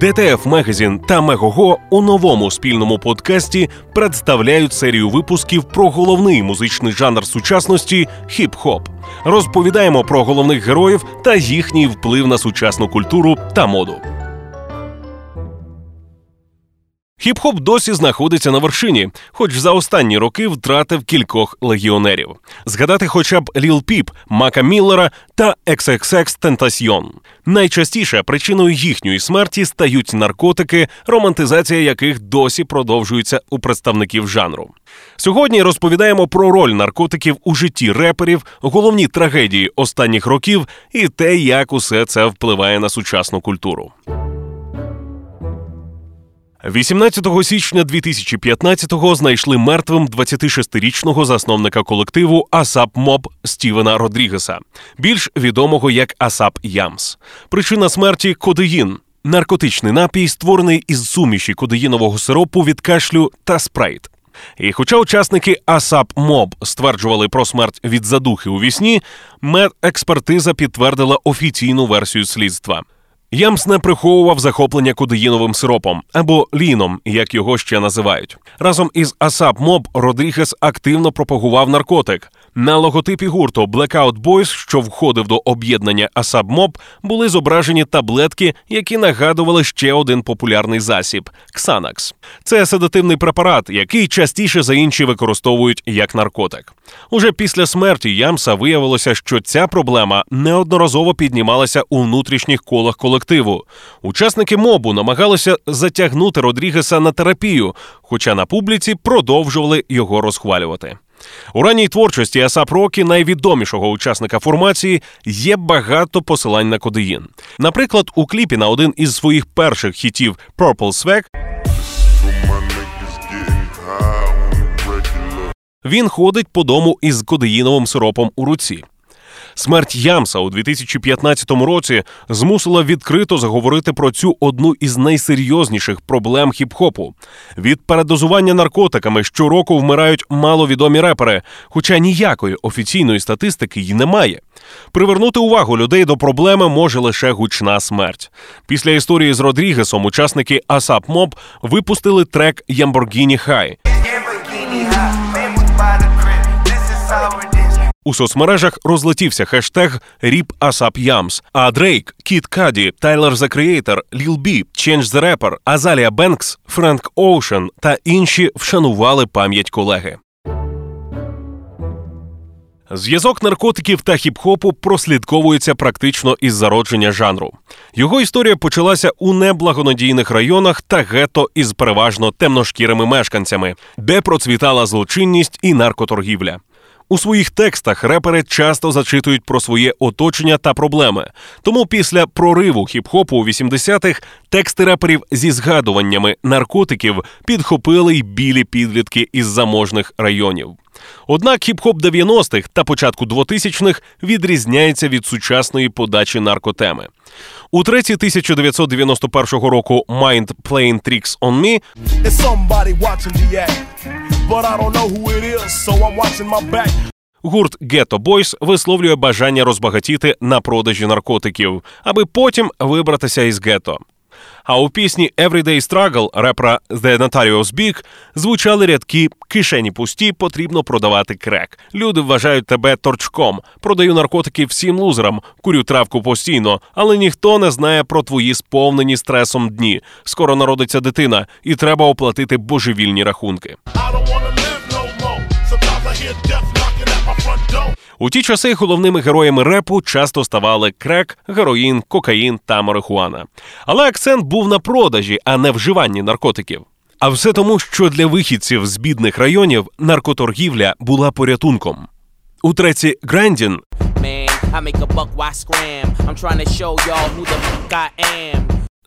DTF Magazine та Мегого у новому спільному подкасті представляють серію випусків про головний музичний жанр сучасності хіп-хоп. Розповідаємо про головних героїв та їхній вплив на сучасну культуру та моду. Хіп-хоп досі знаходиться на вершині, хоч за останні роки втратив кількох легіонерів. Згадати хоча б Ліл Піп, Мака Міллера та XXX Tentacion. Найчастіше причиною їхньої смерті стають наркотики, романтизація яких досі продовжується у представників жанру. Сьогодні розповідаємо про роль наркотиків у житті реперів, головні трагедії останніх років і те, як усе це впливає на сучасну культуру. 18 січня 2015-го знайшли мертвим 26-річного засновника колективу Асап Моб Стівена Родрігеса, більш відомого як Асап Ямс. Причина смерті кодеїн. Наркотичний напій, створений із суміші кодеїнового сиропу від кашлю та спрайт. І хоча учасники Асап Моб стверджували про смерть від задухи у вісні, медекспертиза підтвердила офіційну версію слідства. Ямс не приховував захоплення кодеїновим сиропом або ліном, як його ще називають. Разом із Асап Моб Родрігес активно пропагував наркотик. На логотипі гурту Blackout Boys, що входив до об'єднання Асап Моб, були зображені таблетки, які нагадували ще один популярний засіб Ксанакс. Це седативний препарат, який частіше за інші використовують як наркотик. Уже після смерті Ямса виявилося, що ця проблема неодноразово піднімалася у внутрішніх колах колективу. Учасники мобу намагалися затягнути Родрігеса на терапію, хоча на публіці продовжували його розхвалювати. У ранній творчості Асап Рокі, найвідомішого учасника формації, є багато посилань на кодеїн. Наприклад, у кліпі на один із своїх перших хітів «Purple Swag» він ходить по дому із кодеїновим сиропом у руці. Смерть Ямса у 2015 році змусила відкрито заговорити про цю одну із найсерйозніших проблем хіп-хопу. Від передозування наркотиками щороку вмирають маловідомі репери, хоча ніякої офіційної статистики й немає. Привернути увагу людей до проблеми може лише гучна смерть. Після історії з Родрігесом учасники Асап Моб випустили трек Yamborghini High. У соцмережах розлетівся хештег RIP Асап Ямс. А Дрейк, Кід Каді, Тайлер The Creator, Ліл Бі, Chance the Rapper, Азалія Бенкс, Френк Оушен та інші вшанували пам'ять колеги. Зв'язок наркотиків та хіп-хопу прослідковується практично із зародження жанру. Його історія почалася у неблагонадійних районах та гетто із переважно темношкірими мешканцями, де процвітала злочинність і наркоторгівля. У своїх текстах репери часто зачитують про своє оточення та проблеми. Тому після прориву хіп-хопу у 80-х тексти реперів зі згадуваннями наркотиків підхопили й білі підлітки із заможних районів. Однак хіп-хоп 90-х та початку 2000-х відрізняється від сучасної подачі наркотеми. У треці 1991 року «Mind Playing Tricks on Me» гурт Ghetto Boys висловлює бажання розбагатіти на продажі наркотиків, аби потім вибратися із гетто. А у пісні «Everyday Struggle» репера The Notarious Big звучали рядки кишені пусті, потрібно продавати крек. Люди вважають тебе торчком. Продаю наркотики всім лузерам, курю травку постійно, але ніхто не знає про твої сповнені стресом дні. Скоро народиться дитина, і треба оплатити божевільні рахунки. У ті часи головними героями репу часто ставали крек, героїн, кокаїн та марихуана. Але акцент був на продажі, а не вживанні наркотиків. А все тому, що для вихідців з бідних районів наркоторгівля була порятунком. У треці Грандін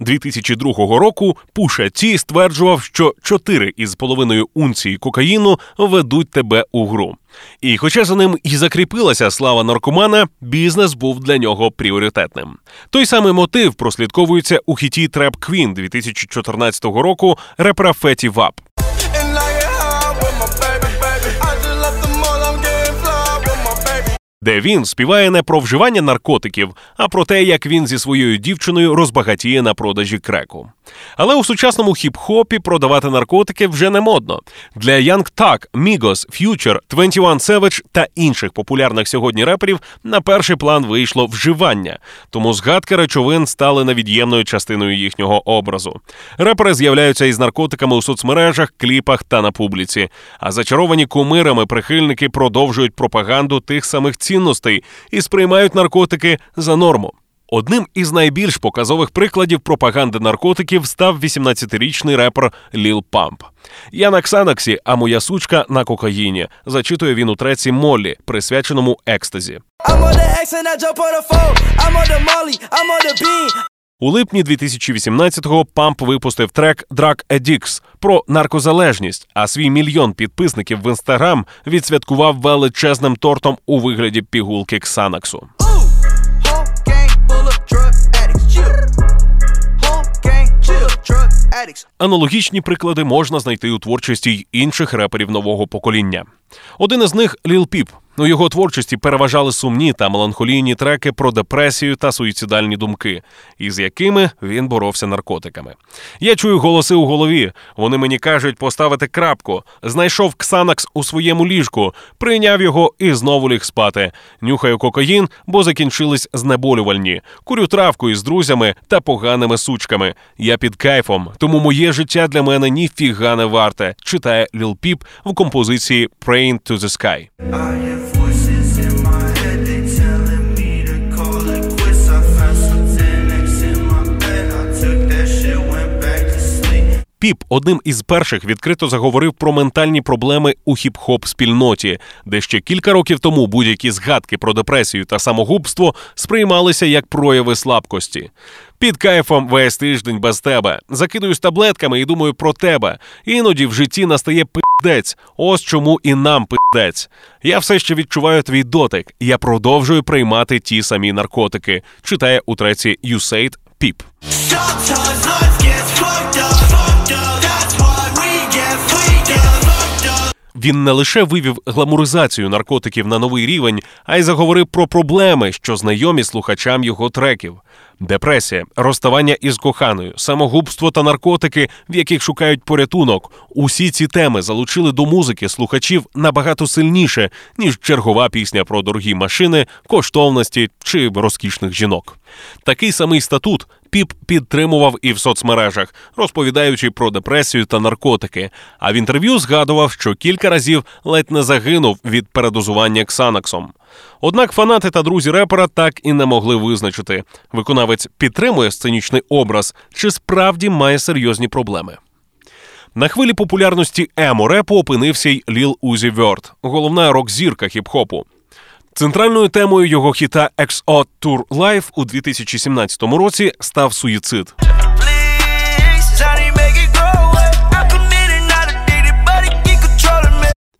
2002 року Пуша Ті стверджував, що 4 із половиною унції кокаїну ведуть тебе у гру. І, хоча за ним і закріпилася слава наркомана, бізнес був для нього пріоритетним. Той самий мотив прослідковується у хіті Треп Квін 2014 року репера Феті Вап. Де він співає не про вживання наркотиків, а про те, як він зі своєю дівчиною розбагатіє на продажі креку. Але у сучасному хіп-хопі продавати наркотики вже не модно. Для Young Thug, Migos, Future, 21 Savage та інших популярних сьогодні реперів на перший план вийшло вживання, тому згадки речовин стали невід'ємною частиною їхнього образу. Репери з'являються із наркотиками у соцмережах, кліпах та на публіці. А зачаровані кумирами прихильники продовжують пропаганду тих самих цінностей і сприймають наркотики за норму. Одним із найбільш показових прикладів пропаганди наркотиків став 18-річний репер Ліл Памп. Я на Ксанаксі, а моя сучка на кокаїні. Зачитує він у треці Моллі, присвяченому екстазі. У липні 2018-го Памп випустив трек «Drug Addicts» про наркозалежність, а свій мільйон підписників в інстаграм відсвяткував величезним тортом у вигляді пігулки Ксанаксу. Аналогічні приклади можна знайти у творчості й інших реперів нового покоління. Один із них Ліл Піп. У його творчості переважали сумні та меланхолійні треки про депресію та суїцидальні думки, із якими він боровся наркотиками. Я чую голоси у голові. Вони мені кажуть поставити крапку. Знайшов Ксанакс у своєму ліжку, прийняв його і знову ліг спати. Нюхаю кокаїн, бо закінчились знеболювальні. Курю травку із друзями та поганими сучками. Я під кайфом, тому моє життя для мене ніфіга не варте. Читає Ліл Піп в композиції «Praying to the Sky». Піп одним із перших відкрито заговорив про ментальні проблеми у хіп-хоп спільноті, де ще кілька років тому будь-які згадки про депресію та самогубство сприймалися як прояви слабкості. Під кайфом весь тиждень без тебе. Закидуюсь таблетками і думаю про тебе. Іноді в житті настає пиздець. Ось чому і нам пиздець. Я все ще відчуваю твій дотик. Я продовжую приймати ті самі наркотики. Читає у треці «You Піп. Він не лише вивів гламуризацію наркотиків на новий рівень, а й заговорив про проблеми, що знайомі слухачам його треків: депресія, розставання із коханою, самогубство та наркотики, в яких шукають порятунок. Усі ці теми залучили до музики слухачів набагато сильніше, ніж чергова пісня про дорогі машини, коштовності чи розкішних жінок. Такий самий статут Піп підтримував і в соцмережах, розповідаючи про депресію та наркотики. А в інтерв'ю згадував, що кілька разів ледь не загинув від передозування Ксанаксом. Однак фанати та друзі репера так і не могли визначити. Виконавець підтримує сценічний образ, чи справді має серйозні проблеми. На хвилі популярності емо репу опинився й Ліл Узі Верт, головна рок-зірка хіп-хопу. Центральною темою його хіта XO Tour Live у 2017 році став суїцид.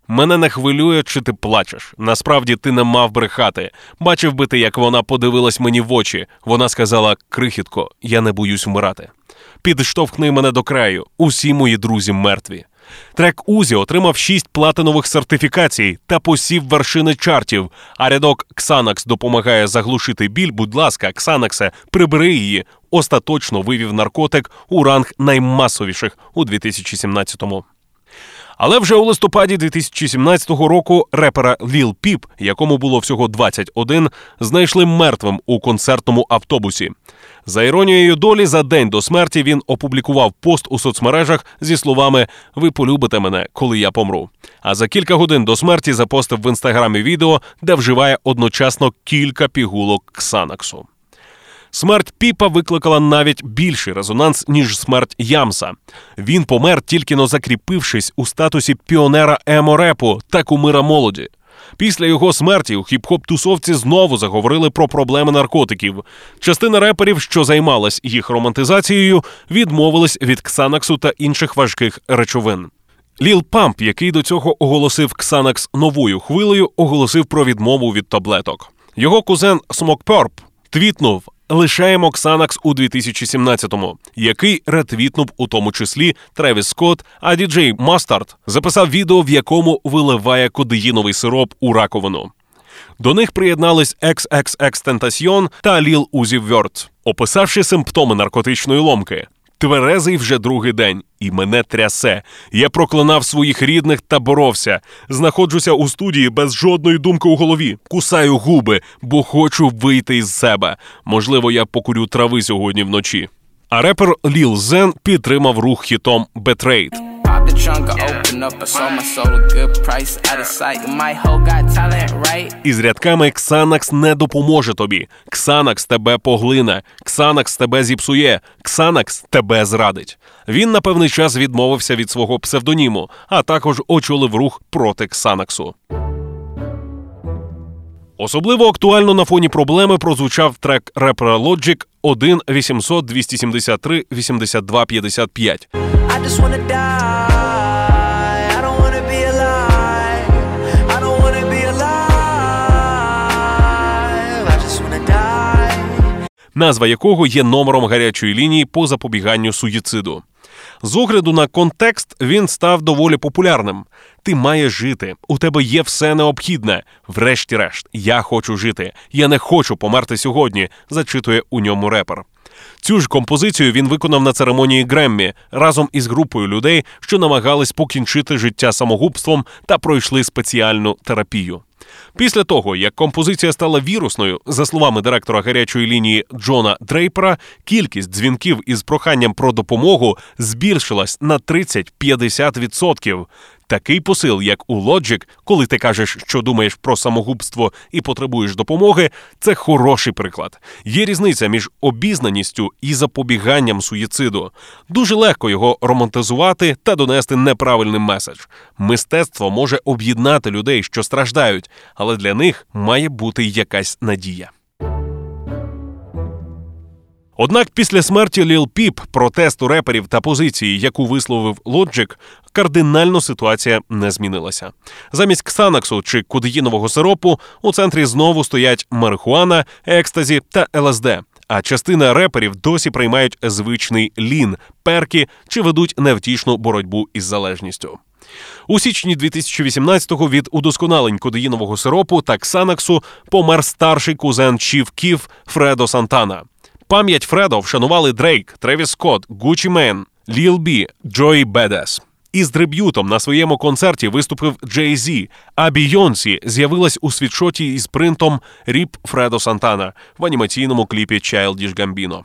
Мене не хвилює, чи ти плачеш. Насправді ти не мав брехати. Бачив би ти, як вона подивилась мені в очі. Вона сказала: Крихітко, я не боюсь вмирати. Підштовхни мене до краю. Усі мої друзі мертві. Трек Узі отримав шість платинових сертифікацій та посів вершини чартів. А рядок Ксанакс допомагає заглушити біль. Будь ласка, Ксанаксе, прибери її. Остаточно вивів наркотик у ранг наймасовіших у 2017-му. Але вже у листопаді 2017 року репера Ліл Піп, якому було всього 21, знайшли мертвим у концертному автобусі. За іронією долі, за день до смерті він опублікував пост у соцмережах зі словами Ви полюбите мене, коли я помру. А за кілька годин до смерті запостив в інстаграмі відео, де вживає одночасно кілька пігулок Ксанаксу. Смерть Піпа викликала навіть більший резонанс ніж смерть Ямса. Він помер тільки но закріпившись у статусі піонера еморепу та кумира молоді. Після його смерті у хіп-хоп тусовці знову заговорили про проблеми наркотиків. Частина реперів, що займалась їх романтизацією, відмовились від ксанаксу та інших важких речовин. Ліл Памп, який до цього оголосив Ксанакс новою хвилею, оголосив про відмову від таблеток. Його кузен Смок Перп твітнув лишаємо Ксанакс у 2017-му, який ретвітнув у тому числі Тревіс Скотт, а діджей Мастард записав відео, в якому виливає кодеїновий сироп у раковину. До них приєднались XXX Tentacion та Lil Uzi Vert, описавши симптоми наркотичної ломки. Тверезий вже другий день, і мене трясе. Я проклинав своїх рідних та боровся. Знаходжуся у студії без жодної думки у голові. Кусаю губи, бо хочу вийти із себе. Можливо, я покурю трави сьогодні вночі. А репер Ліл Зен підтримав рух хітом «Betrayed». The trunk, I open up, I sold my soul a good price out of sight. My hoe got talent, right? Із рядками Ксанакс не допоможе тобі. Ксанакс тебе поглине, Ксанакс тебе зіпсує, Ксанакс тебе зрадить. Він на певний час відмовився від свого псевдоніму, а також очолив рух проти Ксанаксу. Особливо актуально на фоні проблеми прозвучав трек репера Logic 1 800 273 82 55. I just wanna die. Назва якого є номером гарячої лінії по запобіганню суїциду. З огляду на контекст він став доволі популярним. Ти маєш жити, у тебе є все необхідне. Врешті-решт, я хочу жити. Я не хочу померти сьогодні, зачитує у ньому репер. Цю ж композицію він виконав на церемонії Греммі разом із групою людей, що намагались покінчити життя самогубством та пройшли спеціальну терапію. Після того, як композиція стала вірусною, за словами директора гарячої лінії Джона Дрейпера, кількість дзвінків із проханням про допомогу збільшилась на 30-50%. Такий посил, як у Logic, коли ти кажеш, що думаєш про самогубство і потребуєш допомоги, це хороший приклад. Є різниця між обізнаністю і запобіганням суїциду. Дуже легко його романтизувати та донести неправильний меседж. Мистецтво може об'єднати людей, що страждають, але для них має бути якась надія. Однак після смерті Ліл Піп, протесту реперів та позиції, яку висловив Logic, кардинально ситуація не змінилася. Замість ксанаксу чи кодеїнового сиропу у центрі знову стоять марихуана, екстазі та ЛСД. А частина реперів досі приймають звичний лін, перки чи ведуть невтішну боротьбу із залежністю. У січні 2018-го від удосконалень кодеїнового сиропу та ксанаксу помер старший кузен Чіф Кіф Фредо Сантана. Пам'ять Фредо вшанували Дрейк, Тревіс Скотт, Гучі Мен, Ліл Бі, Джої Бедес. Із триб'ютом на своєму концерті виступив Джей Зі, а Бійонсі з'явилась у світшоті із принтом RIP Фредо Сантана в анімаційному кліпі Childish Gambino.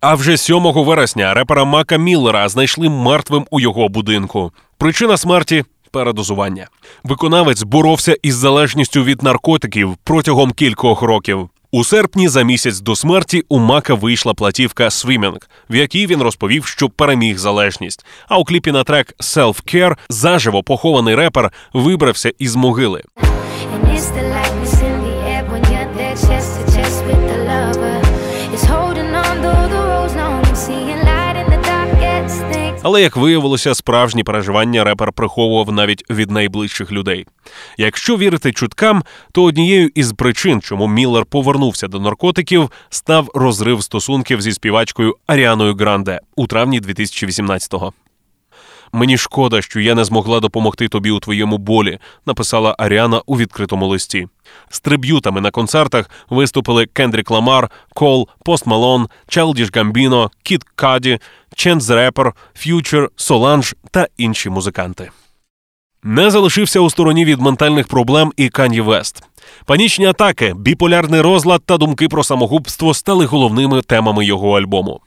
А вже 7 вересня репера Мака Міллера знайшли мертвим у його будинку. Причина смерті передозування. Виконавець боровся із залежністю від наркотиків протягом кількох років. У серпні за місяць до смерті у Мака вийшла платівка «Swimming», в якій він розповів, що переміг залежність. А у кліпі на трек «Self-Care» заживо похований репер вибрався із могили. Але як виявилося, справжні переживання репер приховував навіть від найближчих людей. Якщо вірити чуткам, то однією із причин, чому Міллер повернувся до наркотиків, став розрив стосунків зі співачкою Аріаною Гранде у травні 2018-го. Мені шкода, що я не змогла допомогти тобі у твоєму болі, написала Аріана у відкритому листі. З триб'ютами на концертах виступили Кендрік Ламар, Кол, Пост Малон, Челдіш Гамбіно, Кід Каді, Ченз Репер, Ф'ючер, Соланж та інші музиканти. Не залишився у стороні від ментальних проблем і Кан'є Вест. Панічні атаки, біполярний розлад та думки про самогубство стали головними темами його альбому.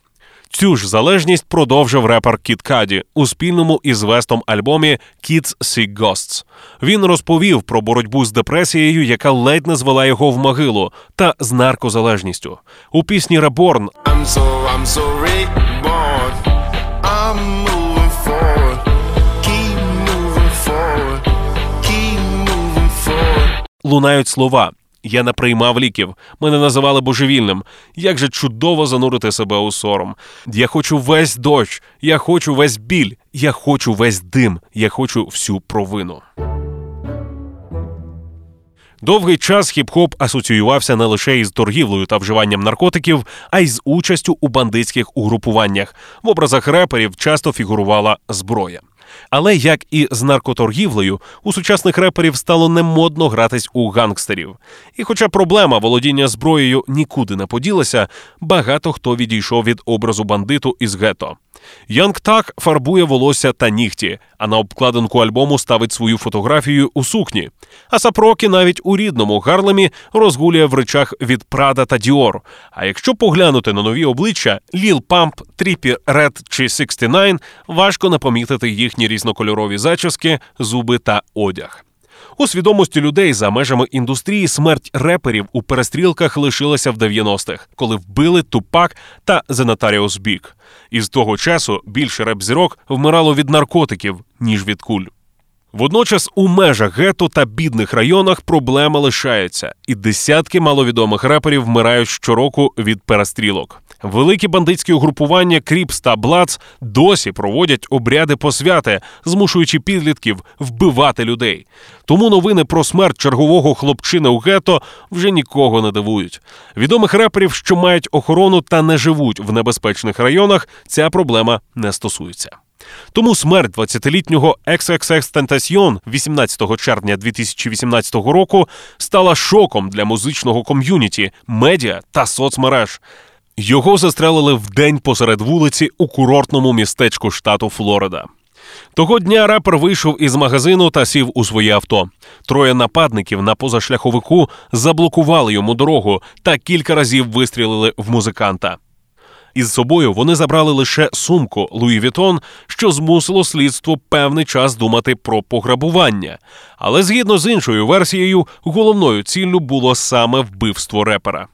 Цю ж залежність продовжив репер Кіт Каді у спільному із Вестом альбомі Kids See Ghosts. Він розповів про боротьбу з депресією, яка ледь не звела його в могилу, та з наркозалежністю. У пісні Reborn I'm so, I'm so reborn. I'm moving forward. Keep moving forward. Keep moving forward. лунають слова. Я не приймав ліків. Мене називали божевільним. Як же чудово занурити себе у сором. Я хочу весь дощ, я хочу весь біль, я хочу весь дим, я хочу всю провину. Довгий час хіп-хоп асоціювався не лише із торгівлею та вживанням наркотиків, а й з участю у бандитських угрупуваннях. В образах реперів часто фігурувала зброя. Але як і з наркоторгівлею, у сучасних реперів стало немодно гратись у гангстерів. І хоча проблема володіння зброєю нікуди не поділася, багато хто відійшов від образу бандиту із гето. Янг Так фарбує волосся та нігті, а на обкладинку альбому ставить свою фотографію у сукні. Асап Рокі навіть у рідному Гарлемі розгулює в речах від Прада та Діор. А якщо поглянути на нові обличчя Ліл Памп, Тріпі Ред чи 69, важко не помітити їхні різнокольорові зачіски, зуби та одяг. У свідомості людей за межами індустрії смерть реперів у перестрілках лишилася в 90-х, коли вбили Тупака та The Notorious B.I.G.. І з того часу більше реп-зірок вмирало від наркотиків, ніж від куль. Водночас у межах гетто та бідних районах проблема лишається, і десятки маловідомих реперів вмирають щороку від перестрілок. Великі бандитські угрупування Кріпс та Блац досі проводять обряди посвяти, змушуючи підлітків вбивати людей. Тому новини про смерть чергового хлопчини у гетто вже нікого не дивують. Відомих реперів, що мають охорону та не живуть в небезпечних районах, ця проблема не стосується. Тому смерть 20-літнього XXX Tentacion 18 червня 2018 року стала шоком для музичного ком'юніті, медіа та соцмереж. Його застрелили вдень посеред вулиці у курортному містечку штату Флорида. Того дня рапер вийшов із магазину та сів у своє авто. Троє нападників на позашляховику заблокували йому дорогу та кілька разів вистрілили в музиканта. Із собою вони забрали лише сумку Луї Вітон, що змусило слідство певний час думати про пограбування. Але згідно з іншою версією, головною ціллю було саме вбивство репера.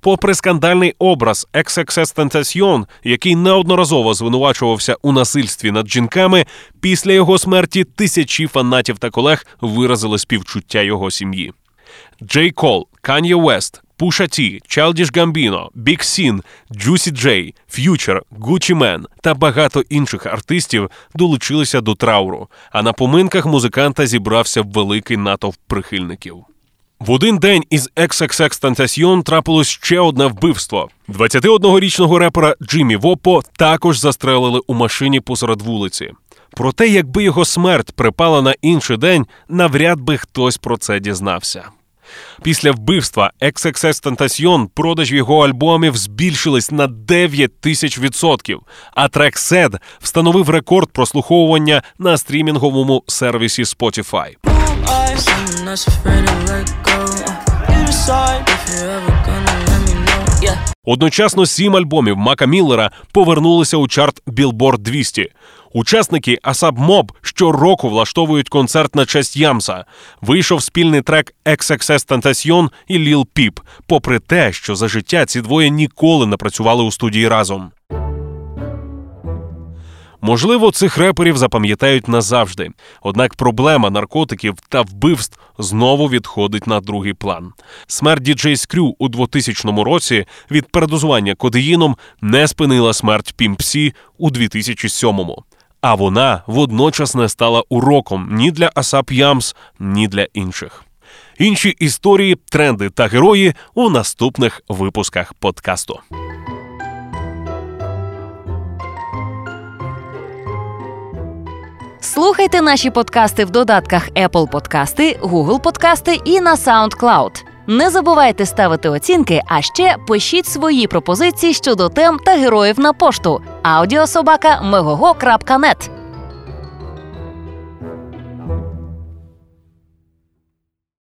Попри скандальний образ XXS який неодноразово звинувачувався у насильстві над жінками, після його смерті тисячі фанатів та колег виразили співчуття його сім'ї. Джей Кол, Кан'є Уест, Пуша Ті, Childish Gambino, Big Sean, Juicy J, Future, Gucci Mane та багато інших артистів долучилися до трауру. А на поминках музиканта зібрався великий натовп прихильників. В один день із XXX Tentacion трапилось ще одне вбивство. 21-річного репера Джиммі Воппо також застрелили у машині посеред вулиці. Проте, якби його смерть припала на інший день, навряд би хтось про це дізнався. Після вбивства XXS Tentacion продажі його альбомів збільшились на 9 тисяч відсотків, а трек Sad встановив рекорд прослуховування на стрімінговому сервісі Spotify. Одночасно сім альбомів Мака Міллера повернулися у чарт Billboard 200. Учасники Асаб Моб щороку влаштовують концерт на честь Ямса. Вийшов спільний трек XXS Tentacion і Lil Peep, попри те, що за життя ці двоє ніколи не працювали у студії разом. Можливо, цих реперів запам'ятають назавжди. Однак проблема наркотиків та вбивств знову відходить на другий план. Смерть діджей Скрю у 2000 році від передозування кодеїном не спинила смерть Пімпсі у 2007-му. А вона водночас не стала уроком ні для Асап Ямс, ні для інших. Інші історії, тренди та герої у наступних випусках подкасту. Слухайте наші подкасти в додатках Apple Подкасти, Google Подкасти і на SoundCloud. Не забувайте ставити оцінки, а ще пишіть свої пропозиції щодо тем та героїв на пошту audiosobaka.megogo.net.